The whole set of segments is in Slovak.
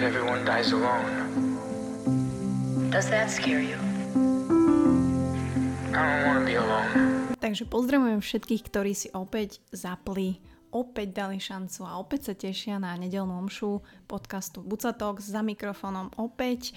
that everyone dies alone. Does that scare you? I don't want to be alone. Takže pozdravujem všetkých, ktorí si opäť zapli, opäť dali šancu a opäť sa tešia na nedelnú omšu podcastu Bucatok za mikrofónom opäť.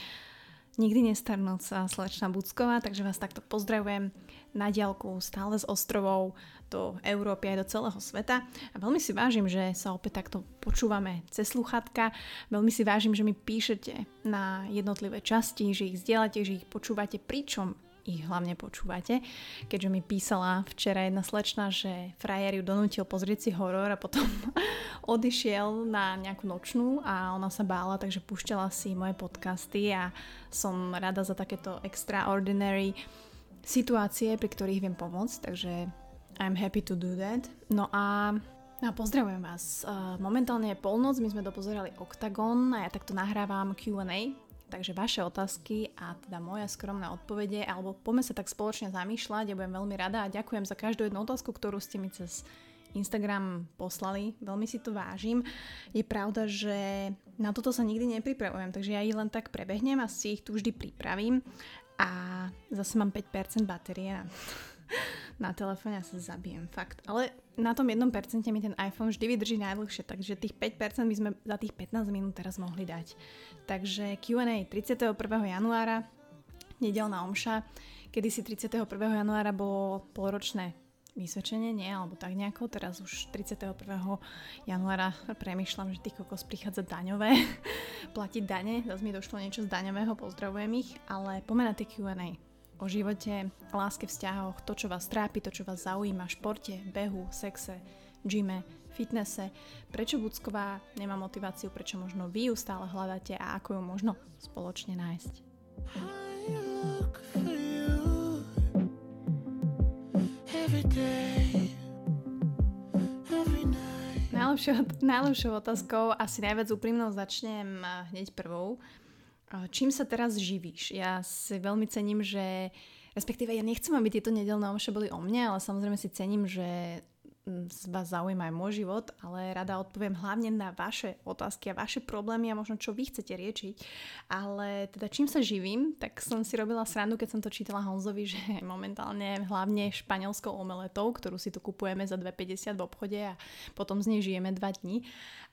Nikdy nestarnúca slečna Bucková, takže vás takto pozdravujem na diálku stále z ostrovov do Európy aj do celého sveta. A veľmi si vážim, že sa opäť takto počúvame cez sluchatka. Veľmi si vážim, že mi píšete na jednotlivé časti, že ich zdieľate, že ich počúvate, pričom ich hlavne počúvate. Keďže mi písala včera jedna slečna, že frajer ju donútil pozrieť si horor a potom odišiel na nejakú nočnú a ona sa bála, takže púšťala si moje podcasty a som rada za takéto extraordinary situácie, pri ktorých viem pomôcť, takže I'm happy to do that. No a No a pozdravujem vás. Momentálne je polnoc, my sme dopozerali Octagon a ja takto nahrávam Q&A, takže vaše otázky a teda moja skromná odpovede, alebo poďme sa tak spoločne zamýšľať, ja budem veľmi rada a ďakujem za každú jednu otázku, ktorú ste mi cez Instagram poslali, veľmi si to vážim. Je pravda, že na toto sa nikdy nepripravujem, takže ja ich len tak prebehnem a si ich tu vždy pripravím a zase mám 5% batérie na, na telefóne sa zabijem, fakt. Ale na tom 1% mi ten iPhone vždy vydrží najdlhšie, takže tých 5% by sme za tých 15 minút teraz mohli dať. Takže Q&A 31. januára, nedelná omša, kedy si 31. januára bolo polročné vysvedčenie, nie, alebo tak nejako. Teraz už 31. januára premyšľam, že tých kokos prichádza daňové, platiť dane, zase mi došlo niečo z daňového, pozdravujem ich, ale poďme na tie Q&A o živote, láske, vzťahoch, to, čo vás trápi, to, čo vás zaujíma, športe, behu, sexe, gyme, fitnesse, prečo Bucková nemá motiváciu, prečo možno vy ju stále hľadáte a ako ju možno spoločne nájsť. I look for Najlepšou, otázkou, asi najviac úprimnou začnem eh, hneď prvou. Eh, čím sa teraz živíš? Ja si veľmi cením, že respektíve ja nechcem, aby tieto nedelné omše boli o mne, ale samozrejme si cením, že z vás zaujíma aj môj život, ale rada odpoviem hlavne na vaše otázky a vaše problémy a možno čo vy chcete riešiť. Ale teda čím sa živím, tak som si robila srandu, keď som to čítala Honzovi, že momentálne hlavne španielskou omeletou, ktorú si tu kupujeme za 2,50 v obchode a potom z nej žijeme 2 dní.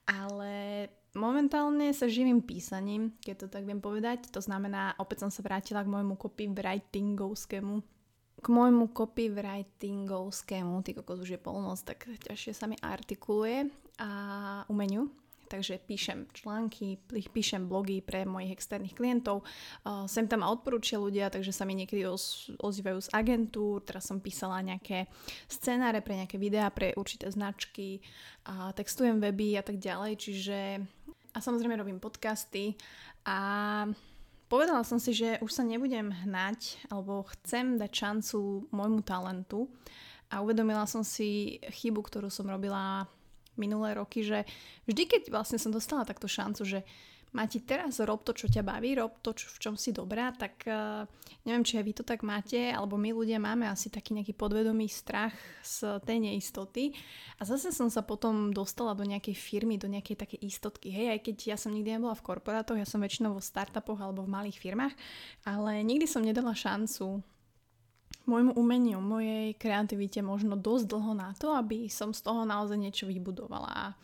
Ale momentálne sa živím písaním, keď to tak viem povedať. To znamená, opäť som sa vrátila k môjmu copywritingovskému k môjmu copywritingovskému, ty kokos už je polnoc, tak ťažšie sa mi artikuluje a umeniu. Takže píšem články, píšem blogy pre mojich externých klientov. sem tam odporúčia ľudia, takže sa mi niekedy ozývajú z agentúr. Teraz som písala nejaké scenáre pre nejaké videá, pre určité značky, a textujem weby a tak ďalej. Čiže a samozrejme robím podcasty a Povedala som si, že už sa nebudem hnať, alebo chcem dať šancu môjmu talentu. A uvedomila som si chybu, ktorú som robila minulé roky, že vždy, keď vlastne som dostala takto šancu, že Mati, teraz rob to, čo ťa baví, rob to, čo, v čom si dobrá, tak uh, neviem, či aj vy to tak máte, alebo my ľudia máme asi taký nejaký podvedomý strach z tej neistoty. A zase som sa potom dostala do nejakej firmy, do nejakej takej istotky. Hej, aj keď ja som nikdy nebola v korporátoch, ja som väčšinou vo startupoch alebo v malých firmách, ale nikdy som nedala šancu môjmu umeniu, mojej kreativite možno dosť dlho na to, aby som z toho naozaj niečo vybudovala.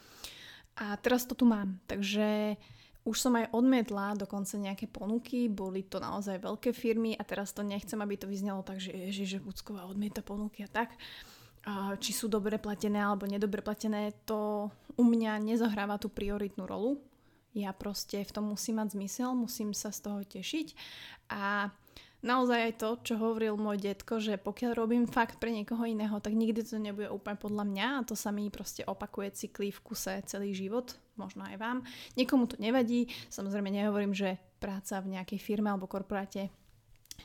A teraz to tu mám. Takže už som aj odmietla dokonca nejaké ponuky, boli to naozaj veľké firmy a teraz to nechcem, aby to vyznelo tak, že ježiš, že Bucková odmieta ponuky a tak. Či sú dobre platené alebo nedobre platené, to u mňa nezohráva tú prioritnú rolu. Ja proste v tom musím mať zmysel, musím sa z toho tešiť a naozaj aj to, čo hovoril môj detko, že pokiaľ robím fakt pre niekoho iného, tak nikdy to nebude úplne podľa mňa a to sa mi proste opakuje cykly v kuse celý život, možno aj vám. Niekomu to nevadí, samozrejme nehovorím, že práca v nejakej firme alebo korporáte e,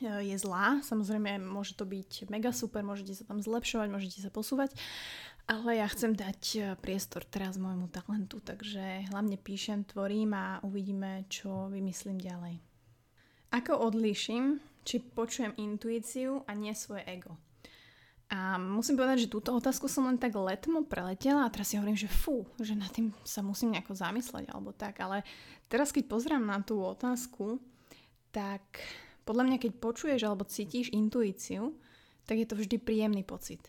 je zlá. Samozrejme, môže to byť mega super, môžete sa tam zlepšovať, môžete sa posúvať, ale ja chcem dať e, priestor teraz môjmu talentu, takže hlavne píšem, tvorím a uvidíme, čo vymyslím ďalej. Ako odlíšim či počujem intuíciu a nie svoje ego. A musím povedať, že túto otázku som len tak letmo preletela a teraz si hovorím, že fú, že nad tým sa musím nejako zamysleť alebo tak, ale teraz keď pozrám na tú otázku, tak podľa mňa keď počuješ alebo cítiš intuíciu, tak je to vždy príjemný pocit.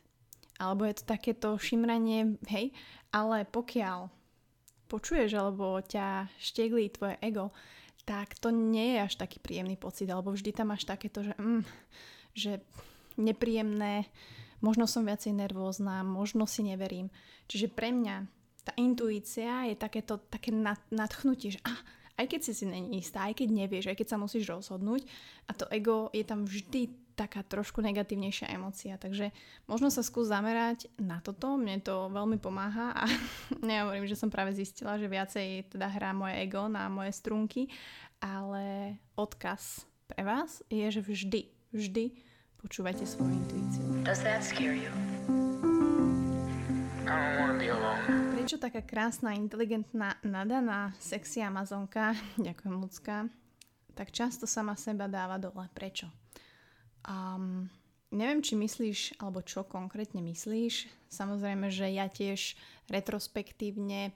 Alebo je to takéto šimranie, hej, ale pokiaľ počuješ alebo ťa šteglí tvoje ego, tak to nie je až taký príjemný pocit, alebo vždy tam máš takéto, že, mm, že nepríjemné, možno som viacej nervózna, možno si neverím. Čiže pre mňa tá intuícia je takéto, také nadchnutie, že ah, aj keď si si není istá, aj keď nevieš, aj keď sa musíš rozhodnúť a to ego je tam vždy taká trošku negatívnejšia emocia. Takže možno sa skús zamerať na toto, mne to veľmi pomáha a nehovorím, že som práve zistila, že viacej teda hrá moje ego na moje strunky, ale odkaz pre vás je, že vždy, vždy Počúvajte svoju intuíciu. Does that scare you? I don't want to be alone. Prečo taká krásna, inteligentná, nadaná, sexy Amazonka, ďakujem ľudská, tak často sama seba dáva dole. Prečo? Um, neviem, či myslíš, alebo čo konkrétne myslíš. Samozrejme, že ja tiež retrospektívne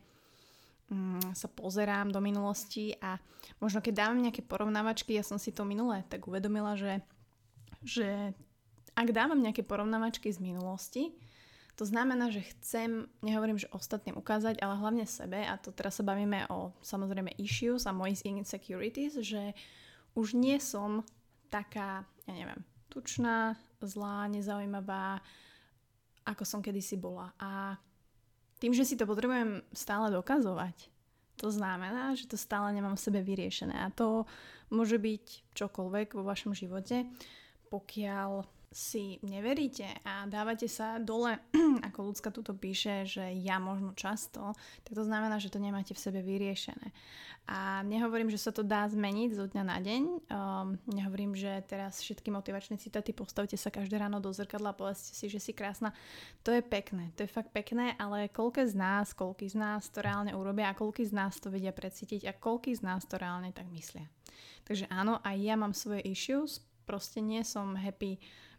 um, sa pozerám do minulosti a možno keď dávam nejaké porovnávačky, ja som si to minulé tak uvedomila, že že ak dávam nejaké porovnávačky z minulosti, to znamená, že chcem, nehovorím, že ostatným ukázať, ale hlavne sebe, a to teraz sa bavíme o samozrejme issues a mojich insecurities, že už nie som taká, ja neviem, tučná, zlá, nezaujímavá, ako som kedysi bola. A tým, že si to potrebujem stále dokazovať, to znamená, že to stále nemám v sebe vyriešené. A to môže byť čokoľvek vo vašom živote pokiaľ si neveríte a dávate sa dole, ako ľudská tuto píše, že ja možno často, tak to znamená, že to nemáte v sebe vyriešené. A nehovorím, že sa to dá zmeniť zo dňa na deň. Um, nehovorím, že teraz všetky motivačné citáty postavte sa každé ráno do zrkadla a povedzte si, že si krásna. To je pekné, to je fakt pekné, ale koľko z nás, koľko z nás to reálne urobia a koľko z nás to vedia precítiť a koľko z nás to reálne tak myslia. Takže áno, aj ja mám svoje issues, proste nie som happy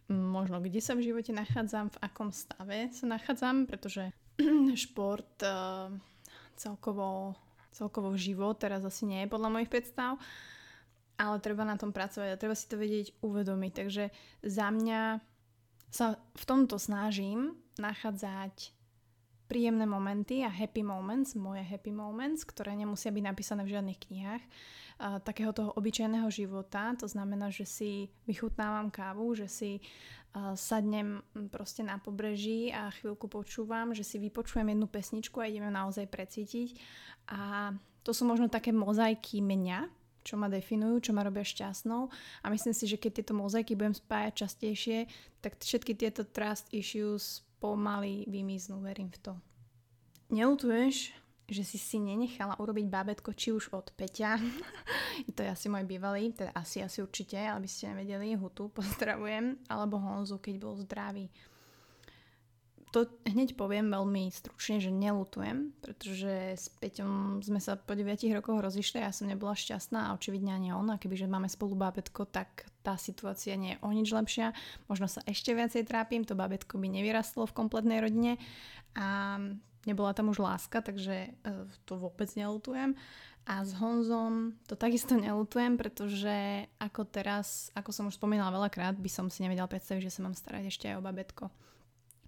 možno kde sa v živote nachádzam, v akom stave sa nachádzam, pretože šport uh, celkovo, celkovo život teraz asi nie je podľa mojich predstav, ale treba na tom pracovať a treba si to vedieť uvedomiť. Takže za mňa sa v tomto snažím nachádzať príjemné momenty a happy moments, moje happy moments, ktoré nemusia byť napísané v žiadnych knihách, takého toho obyčajného života. To znamená, že si vychutnávam kávu, že si sadnem proste na pobreží a chvíľku počúvam, že si vypočujem jednu pesničku a ideme naozaj precítiť. A to sú možno také mozaiky mňa, čo ma definujú, čo ma robia šťastnou a myslím si, že keď tieto mozaiky budem spájať častejšie, tak všetky tieto trust issues pomaly vymiznú, verím v to. Neutuješ, že si si nenechala urobiť bábetko či už od Peťa, to je asi môj bývalý, teda asi, asi určite, ale by ste nevedeli, Hutu pozdravujem, alebo Honzu, keď bol zdravý. To hneď poviem veľmi stručne, že nelutujem, pretože s Peťom sme sa po 9 rokoch rozišli a ja som nebola šťastná a očividne ani on. A kebyže máme spolu bábetko, tak tá situácia nie je o nič lepšia. Možno sa ešte viacej trápim, to bábetko by nevyrastlo v kompletnej rodine a nebola tam už láska, takže e, to vôbec nelutujem. A s Honzom to takisto nelutujem, pretože ako teraz, ako som už spomínala veľakrát, by som si nevedela predstaviť, že sa mám starať ešte aj o babetko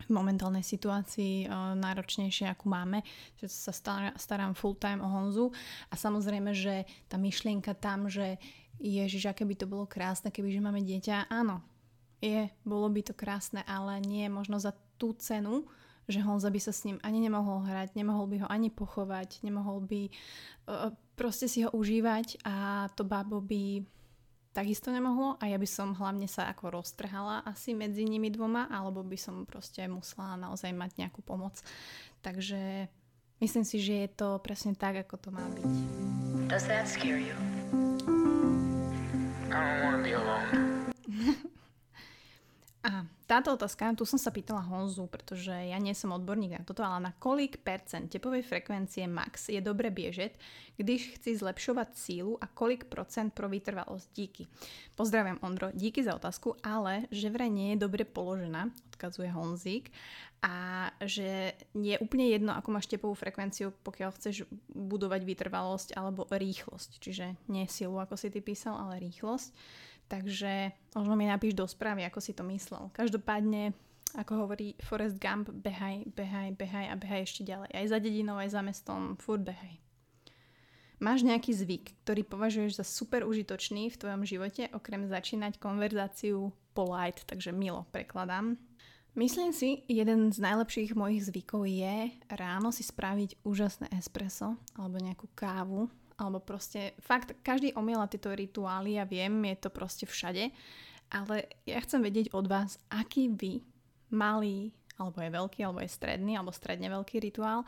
v momentálnej situácii e, náročnejšie, akú máme, že sa starám full time o Honzu. A samozrejme, že tá myšlienka tam, že ježiš, aké by to bolo krásne, keby že máme dieťa, áno, je, bolo by to krásne, ale nie možno za tú cenu, že Honza by sa s ním ani nemohol hrať, nemohol by ho ani pochovať, nemohol by uh, proste si ho užívať a to bábo by takisto nemohlo a ja by som hlavne sa ako roztrhala asi medzi nimi dvoma alebo by som proste musela naozaj mať nejakú pomoc. Takže myslím si, že je to presne tak, ako to má byť. Does that scare you? I don't want to be alone. táto otázka, tu som sa pýtala Honzu, pretože ja nie som odborník na toto, ale na kolik percent tepovej frekvencie max je dobre biežet, když chci zlepšovať sílu a kolik procent pro vytrvalosť? Díky. Pozdravujem Ondro, díky za otázku, ale že vraj nie je dobre položená, odkazuje Honzík, a že je úplne jedno, ako máš tepovú frekvenciu, pokiaľ chceš budovať vytrvalosť alebo rýchlosť. Čiže nie silu, ako si ty písal, ale rýchlosť. Takže možno mi napíš do správy, ako si to myslel. Každopádne, ako hovorí Forrest Gump, behaj, behaj, behaj a behaj ešte ďalej. Aj za dedinou, aj za mestom, furt behaj. Máš nejaký zvyk, ktorý považuješ za super užitočný v tvojom živote, okrem začínať konverzáciu polite, takže milo prekladám. Myslím si, jeden z najlepších mojich zvykov je ráno si spraviť úžasné espresso alebo nejakú kávu alebo proste fakt každý omiela tieto rituály, ja viem, je to proste všade, ale ja chcem vedieť od vás, aký vy malý, alebo je veľký, alebo je stredný, alebo stredne veľký rituál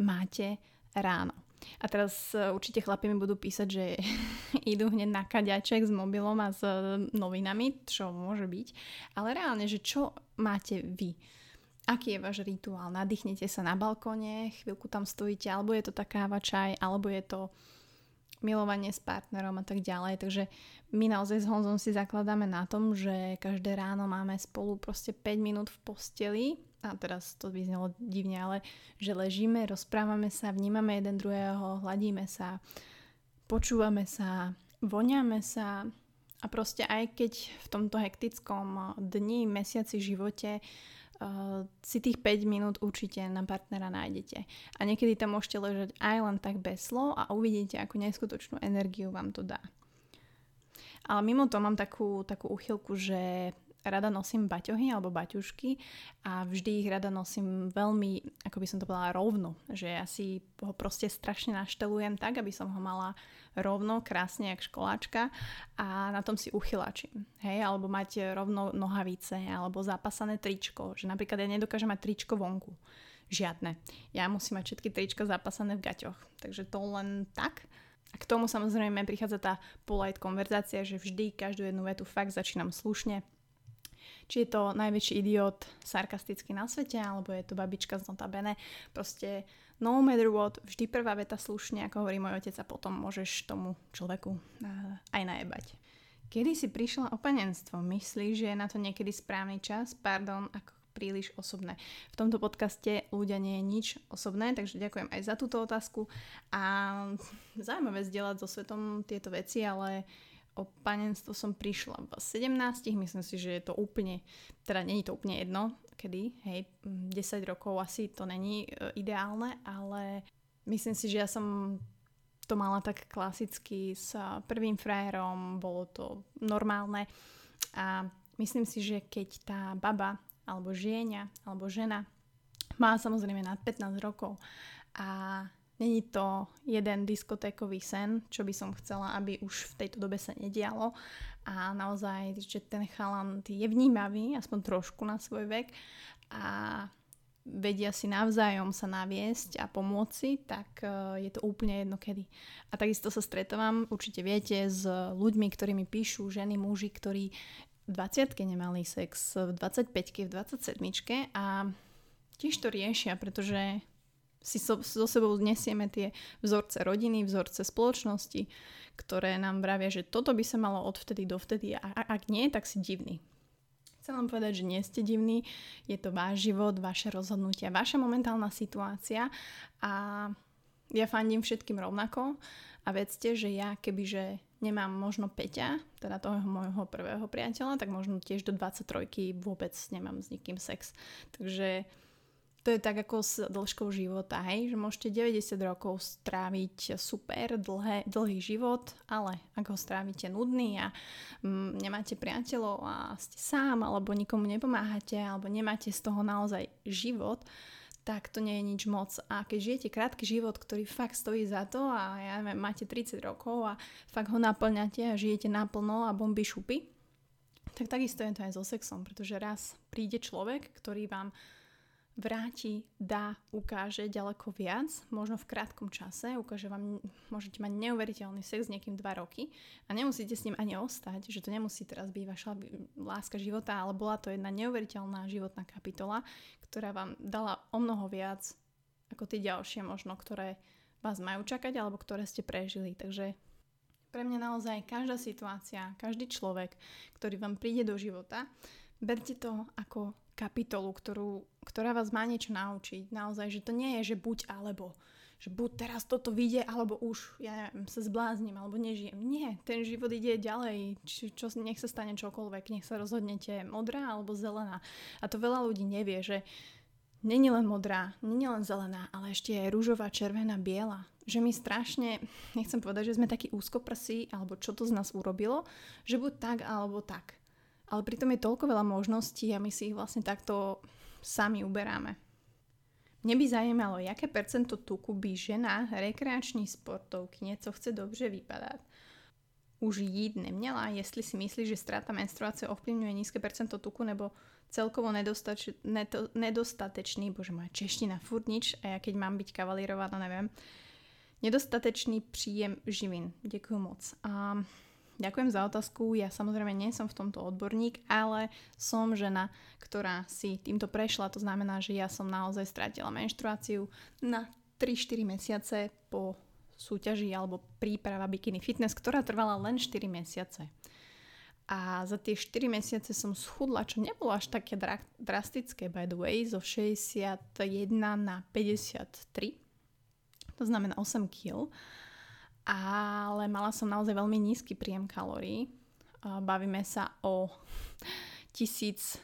máte ráno. A teraz e, určite chlapi mi budú písať, že idú hneď na kaďaček s mobilom a s novinami, čo môže byť. Ale reálne, že čo máte vy? Aký je váš rituál? Nadýchnete sa na balkóne, chvíľku tam stojíte, alebo je to taká čaj, alebo je to milovanie s partnerom a tak ďalej. Takže my naozaj s Honzom si zakladáme na tom, že každé ráno máme spolu proste 5 minút v posteli a teraz to by znelo divne, ale že ležíme, rozprávame sa, vnímame jeden druhého, hladíme sa, počúvame sa, voňame sa a proste aj keď v tomto hektickom dni, mesiaci, živote uh, si tých 5 minút určite na partnera nájdete. A niekedy tam môžete ležať aj len tak bez slov a uvidíte, ako neskutočnú energiu vám to dá. Ale mimo to mám takú, takú uchylku, že rada nosím baťohy alebo baťušky a vždy ich rada nosím veľmi, ako by som to povedala, rovno. Že ja si ho proste strašne naštelujem tak, aby som ho mala rovno, krásne, jak školáčka a na tom si uchylačím. Hej, alebo mať rovno nohavice alebo zapasané tričko. Že napríklad ja nedokážem mať tričko vonku. Žiadne. Ja musím mať všetky trička zapasané v gaťoch. Takže to len tak. A k tomu samozrejme prichádza tá polite konverzácia, že vždy každú jednu vetu fakt začínam slušne, či je to najväčší idiot sarkasticky na svete, alebo je to babička z notabene. Proste no matter what, vždy prvá veta slušne, ako hovorí môj otec a potom môžeš tomu človeku uh, aj najebať. Kedy si prišla o panenstvo? Myslíš, že je na to niekedy správny čas? Pardon, ako príliš osobné. V tomto podcaste ľudia nie je nič osobné, takže ďakujem aj za túto otázku a zaujímavé zdieľať so svetom tieto veci, ale o panenstvo som prišla v 17, myslím si, že je to úplne, teda není to úplne jedno, kedy, hej, 10 rokov asi to není e, ideálne, ale myslím si, že ja som to mala tak klasicky s prvým frajerom, bolo to normálne. A myslím si, že keď tá baba alebo žieňa alebo žena má samozrejme nad 15 rokov a Není to jeden diskotékový sen, čo by som chcela, aby už v tejto dobe sa nedialo a naozaj, že ten chalan je vnímavý, aspoň trošku na svoj vek a vedia si navzájom sa naviesť a pomôcť tak e, je to úplne jedno kedy. A takisto sa stretávam, určite viete, s ľuďmi, ktorí mi píšu, ženy, muži, ktorí v 20 nemali sex, v 25 v 27 a tiež to riešia, pretože si so, so sebou nesieme tie vzorce rodiny, vzorce spoločnosti, ktoré nám vravia, že toto by sa malo odvtedy dovtedy a ak nie, tak si divný. Chcem vám povedať, že nie ste divní, je to váš život, vaše rozhodnutia, vaša momentálna situácia a ja fandím všetkým rovnako a vedzte, že ja kebyže nemám možno Peťa, teda toho môjho prvého priateľa, tak možno tiež do 23 vôbec nemám s nikým sex. Takže to je tak ako s dĺžkou života, hej, že môžete 90 rokov stráviť super, dlhé, dlhý život, ale ak ho strávite nudný a mm, nemáte priateľov a ste sám, alebo nikomu nepomáhate, alebo nemáte z toho naozaj život, tak to nie je nič moc. A keď žijete krátky život, ktorý fakt stojí za to a ja neviem, máte 30 rokov a fakt ho naplňate a žijete naplno a bomby šupy, tak takisto je to aj so sexom, pretože raz príde človek, ktorý vám vráti, dá, ukáže ďaleko viac, možno v krátkom čase, ukáže vám, môžete mať neuveriteľný sex s niekým 2 roky a nemusíte s ním ani ostať, že to nemusí teraz byť vaša láska života, ale bola to jedna neuveriteľná životná kapitola, ktorá vám dala o mnoho viac ako tie ďalšie možno, ktoré vás majú čakať alebo ktoré ste prežili. Takže pre mňa naozaj každá situácia, každý človek, ktorý vám príde do života, berte to ako kapitolu, ktorú, ktorá vás má niečo naučiť. Naozaj, že to nie je, že buď alebo. Že buď teraz toto vyjde, alebo už, ja neviem, sa zbláznim, alebo nežijem. Nie, ten život ide ďalej. Či, čo, nech sa stane čokoľvek, nech sa rozhodnete modrá alebo zelená. A to veľa ľudí nevie, že není len modrá, není len zelená, ale ešte je rúžová, červená, biela. Že my strašne, nechcem povedať, že sme takí úzkoprsí, alebo čo to z nás urobilo, že buď tak, alebo tak. Ale pritom je toľko veľa možností a my si ich vlastne takto sami uberáme. Mne by zajímalo, jaké percento tuku by žena rekreační sportovky, co chce dobře vypadať, už jít neměla, jestli si myslí, že strata menstruácie ovplyvňuje nízke percento tuku nebo celkovo nedostač, neto, nedostatečný, bože moja čeština, furt nič, a ja keď mám byť kavalírová, no neviem, nedostatečný príjem živín. Ďakujem moc. Um, Ďakujem za otázku. Ja samozrejme nie som v tomto odborník, ale som žena, ktorá si týmto prešla. To znamená, že ja som naozaj stratila menštruáciu na 3-4 mesiace po súťaži alebo príprava Bikini Fitness, ktorá trvala len 4 mesiace. A za tie 4 mesiace som schudla, čo nebolo až také dra- drastické, by the way, zo 61 na 53. To znamená 8 kg ale mala som naozaj veľmi nízky príjem kalórií. Bavíme sa o 1600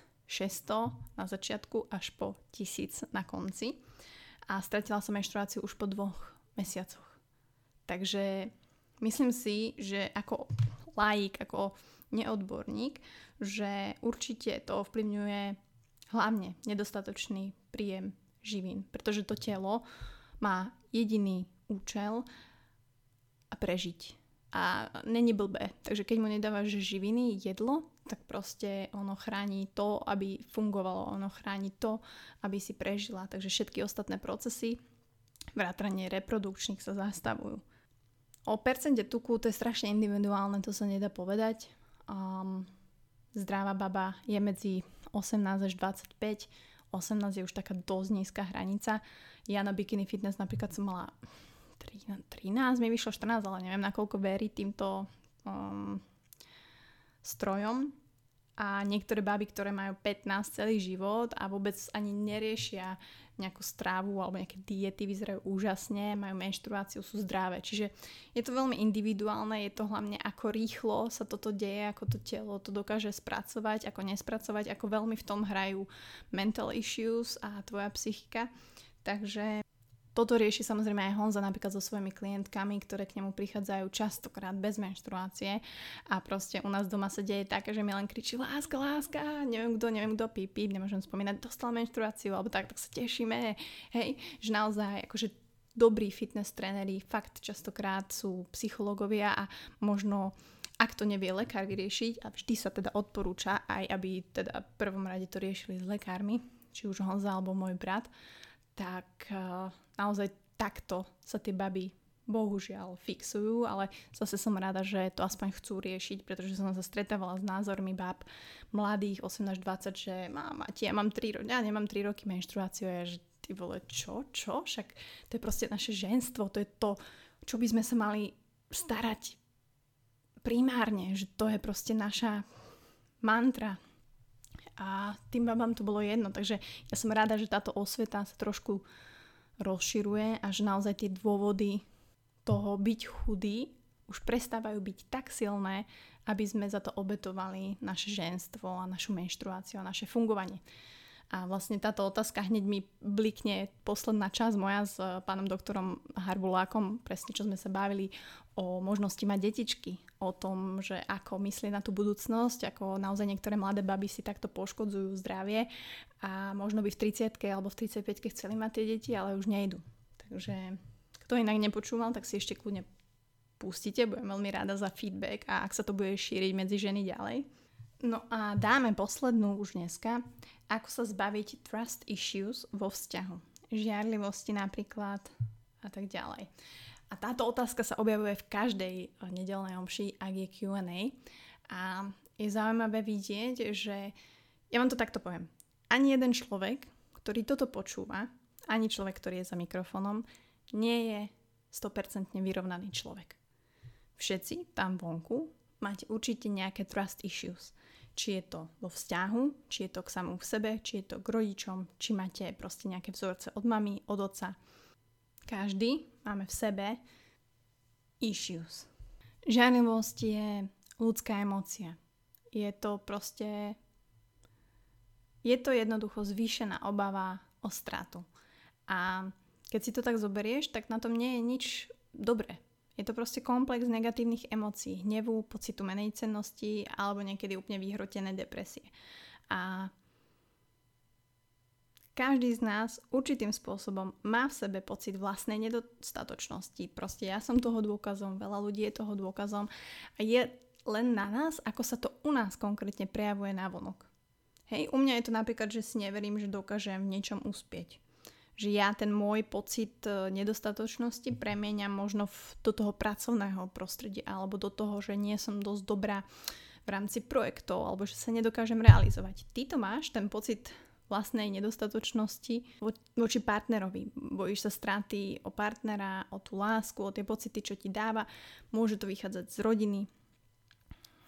na začiatku až po 1000 na konci. A stratila som menštruáciu už po dvoch mesiacoch. Takže myslím si, že ako laik, ako neodborník, že určite to ovplyvňuje hlavne nedostatočný príjem živín, pretože to telo má jediný účel prežiť. A není blbé. Takže keď mu nedávaš živiny, jedlo, tak proste ono chráni to, aby fungovalo. Ono chráni to, aby si prežila. Takže všetky ostatné procesy, vrátanie reprodukčných sa zastavujú. O percente tuku to je strašne individuálne, to sa nedá povedať. Um, zdravá baba je medzi 18 až 25. 18 je už taká dosť nízka hranica. Ja na Bikini Fitness napríklad som mala 13, mi vyšlo 14, ale neviem nakoľko verí týmto um, strojom. A niektoré baby, ktoré majú 15 celý život a vôbec ani neriešia nejakú strávu alebo nejaké diety, vyzerajú úžasne, majú menštruáciu, sú zdravé. Čiže je to veľmi individuálne, je to hlavne ako rýchlo sa toto deje, ako to telo to dokáže spracovať, ako nespracovať, ako veľmi v tom hrajú mental issues a tvoja psychika. Takže toto rieši samozrejme aj Honza napríklad so svojimi klientkami, ktoré k nemu prichádzajú častokrát bez menštruácie. A proste u nás doma sa deje také, že mi len kričí láska, láska, neviem kto, neviem kto, píp, píp, nemôžem spomínať, dostal menštruáciu alebo tak, tak sa tešíme, hej, že naozaj akože dobrí fitness tréneri fakt častokrát sú psychológovia a možno ak to nevie lekár vyriešiť a vždy sa teda odporúča aj, aby teda v prvom rade to riešili s lekármi, či už Honza alebo môj brat, tak uh, naozaj takto sa tie baby bohužiaľ fixujú, ale zase som rada, že to aspoň chcú riešiť, pretože som sa stretávala s názormi bab mladých 18 až 20, že mám, ja mám 3 roky, ja nemám 3 roky menštruáciu, ja že ty vole, čo, čo? Však to je proste naše ženstvo, to je to, čo by sme sa mali starať primárne, že to je proste naša mantra, a tým babám to bolo jedno, takže ja som rada, že táto osveta sa trošku rozširuje a že naozaj tie dôvody toho byť chudý už prestávajú byť tak silné, aby sme za to obetovali naše ženstvo a našu menštruáciu a naše fungovanie. A vlastne táto otázka hneď mi blikne posledná časť moja s eh, pánom doktorom Harbulákom, presne čo sme sa bavili o možnosti mať detičky, o tom, že ako myslieť na tú budúcnosť, ako naozaj niektoré mladé baby si takto poškodzujú zdravie a možno by v 30 alebo v 35 chceli mať tie deti, ale už nejdu. Takže kto inak nepočúval, tak si ešte kľudne pustite, budem veľmi rada za feedback a ak sa to bude šíriť medzi ženy ďalej. No a dáme poslednú už dneska, ako sa zbaviť trust issues vo vzťahu. Žiarlivosti napríklad a tak ďalej. A táto otázka sa objavuje v každej nedelnej omši, ak je Q&A. A je zaujímavé vidieť, že ja vám to takto poviem. Ani jeden človek, ktorý toto počúva, ani človek, ktorý je za mikrofónom, nie je 100% vyrovnaný človek. Všetci tam vonku máte určite nejaké trust issues. Či je to vo vzťahu, či je to k samú v sebe, či je to k rodičom, či máte proste nejaké vzorce od mamy, od oca. Každý máme v sebe issues. Žiarlivosť je ľudská emócia. Je to proste... Je to jednoducho zvýšená obava o stratu. A keď si to tak zoberieš, tak na tom nie je nič dobré. Je to proste komplex negatívnych emócií, hnevu, pocitu menej cennosti alebo niekedy úplne vyhrotené depresie. A každý z nás určitým spôsobom má v sebe pocit vlastnej nedostatočnosti. Proste ja som toho dôkazom, veľa ľudí je toho dôkazom a je len na nás, ako sa to u nás konkrétne prejavuje na vonok. Hej, u mňa je to napríklad, že si neverím, že dokážem v niečom uspieť že ja ten môj pocit e, nedostatočnosti premieňam možno v, do toho pracovného prostredia alebo do toho, že nie som dosť dobrá v rámci projektov alebo že sa nedokážem realizovať. Ty to máš, ten pocit vlastnej nedostatočnosti voči partnerovi. Bojíš sa straty o partnera, o tú lásku, o tie pocity, čo ti dáva. Môže to vychádzať z rodiny,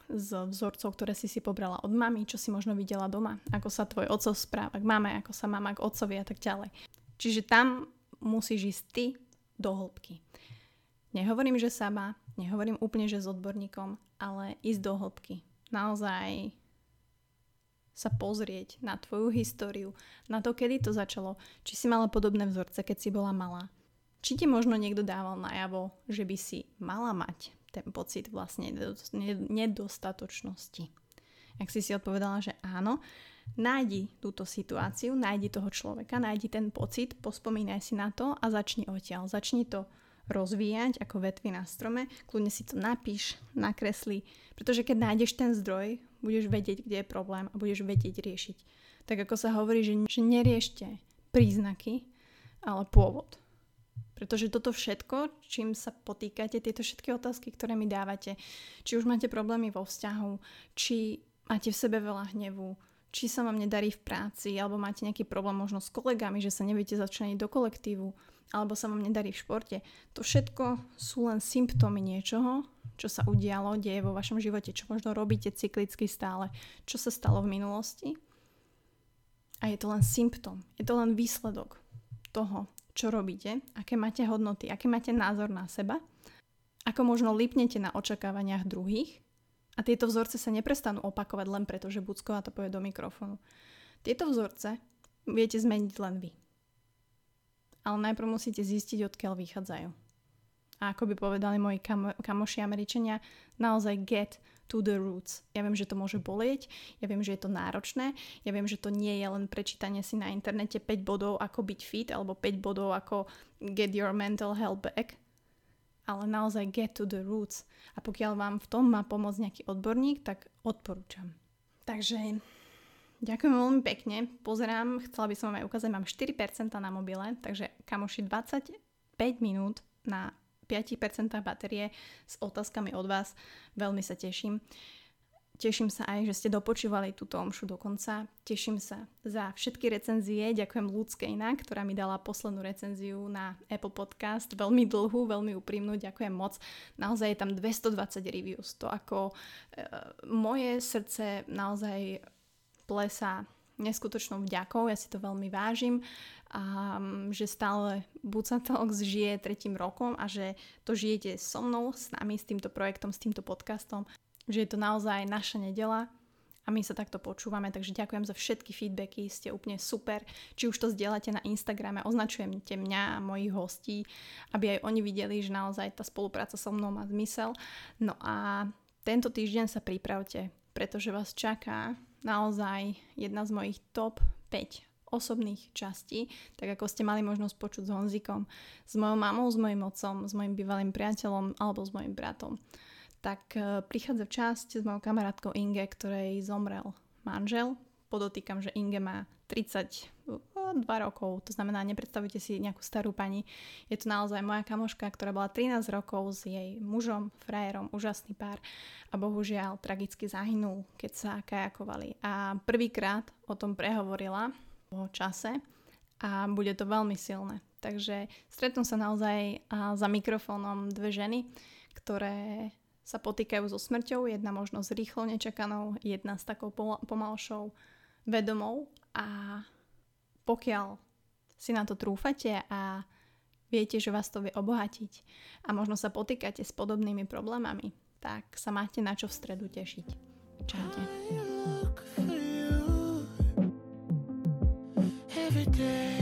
z vzorcov, ktoré si si pobrala od mamy, čo si možno videla doma, ako sa tvoj oco správa k mame, ako sa mama k otcovi a tak ďalej. Čiže tam musíš ísť ty do hĺbky. Nehovorím, že sama, nehovorím úplne, že s odborníkom, ale ísť do hĺbky. Naozaj sa pozrieť na tvoju históriu, na to, kedy to začalo, či si mala podobné vzorce, keď si bola malá. Či ti možno niekto dával najavo, že by si mala mať ten pocit vlastne nedostatočnosti. Ak si si odpovedala, že áno, nájdi túto situáciu, nájdi toho človeka, nájdi ten pocit, pospomínaj si na to a začni odtiaľ. Začni to rozvíjať ako vetvy na strome, kľudne si to napíš, nakresli, pretože keď nájdeš ten zdroj, budeš vedieť, kde je problém a budeš vedieť riešiť. Tak ako sa hovorí, že, že neriešte príznaky, ale pôvod. Pretože toto všetko, čím sa potýkate, tieto všetky otázky, ktoré mi dávate, či už máte problémy vo vzťahu, či máte v sebe veľa hnevu, či sa vám nedarí v práci, alebo máte nejaký problém možno s kolegami, že sa neviete začleniť do kolektívu, alebo sa vám nedarí v športe. To všetko sú len symptómy niečoho, čo sa udialo, deje vo vašom živote, čo možno robíte cyklicky stále, čo sa stalo v minulosti. A je to len symptóm, je to len výsledok toho, čo robíte, aké máte hodnoty, aké máte názor na seba, ako možno lipnete na očakávaniach druhých a tieto vzorce sa neprestanú opakovať len preto, že Bucková to povie do mikrofónu. Tieto vzorce viete zmeniť len vy. Ale najprv musíte zistiť, odkiaľ vychádzajú. A ako by povedali moji kam- kamoši Američania, naozaj get to the roots. Ja viem, že to môže bolieť, ja viem, že je to náročné, ja viem, že to nie je len prečítanie si na internete 5 bodov, ako byť fit, alebo 5 bodov, ako get your mental health back, ale naozaj get to the roots. A pokiaľ vám v tom má pomôcť nejaký odborník, tak odporúčam. Takže ďakujem veľmi pekne. Pozerám, chcela by som vám aj ukázať, mám 4% na mobile, takže kamoši 25 minút na 5% batérie s otázkami od vás. Veľmi sa teším. Teším sa aj, že ste dopočúvali túto omšu do konca. Teším sa za všetky recenzie. Ďakujem Ľudskejna, ktorá mi dala poslednú recenziu na Apple Podcast. Veľmi dlhú, veľmi úprimnú. Ďakujem moc. Naozaj je tam 220 reviews. To ako e, moje srdce naozaj plesa neskutočnou vďakou. Ja si to veľmi vážim a že stále Buca Talks žije tretím rokom a že to žijete so mnou, s nami, s týmto projektom, s týmto podcastom že je to naozaj naša nedela a my sa takto počúvame, takže ďakujem za všetky feedbacky, ste úplne super. Či už to zdieľate na Instagrame, označujete mňa a mojich hostí, aby aj oni videli, že naozaj tá spolupráca so mnou má zmysel. No a tento týždeň sa pripravte, pretože vás čaká naozaj jedna z mojich top 5 osobných častí, tak ako ste mali možnosť počuť s Honzikom, s mojou mamou, s mojim otcom, s mojim bývalým priateľom alebo s mojim bratom. Tak e, prichádza časť s mojou kamarátkou Inge, ktorej zomrel manžel. Podotýkam, že Inge má 32 rokov, to znamená, nepredstavujte si nejakú starú pani. Je to naozaj moja kamoška, ktorá bola 13 rokov s jej mužom, frajerom, úžasný pár a bohužiaľ tragicky zahynul, keď sa kajakovali. A prvýkrát o tom prehovorila o čase a bude to veľmi silné. Takže stretnú sa naozaj za mikrofónom dve ženy, ktoré sa potýkajú so smrťou, jedna možno s rýchlo nečakanou, jedna s takou pomalšou vedomou a pokiaľ si na to trúfate a viete, že vás to vie obohatiť a možno sa potýkate s podobnými problémami, tak sa máte na čo v stredu tešiť. Čaute. Every day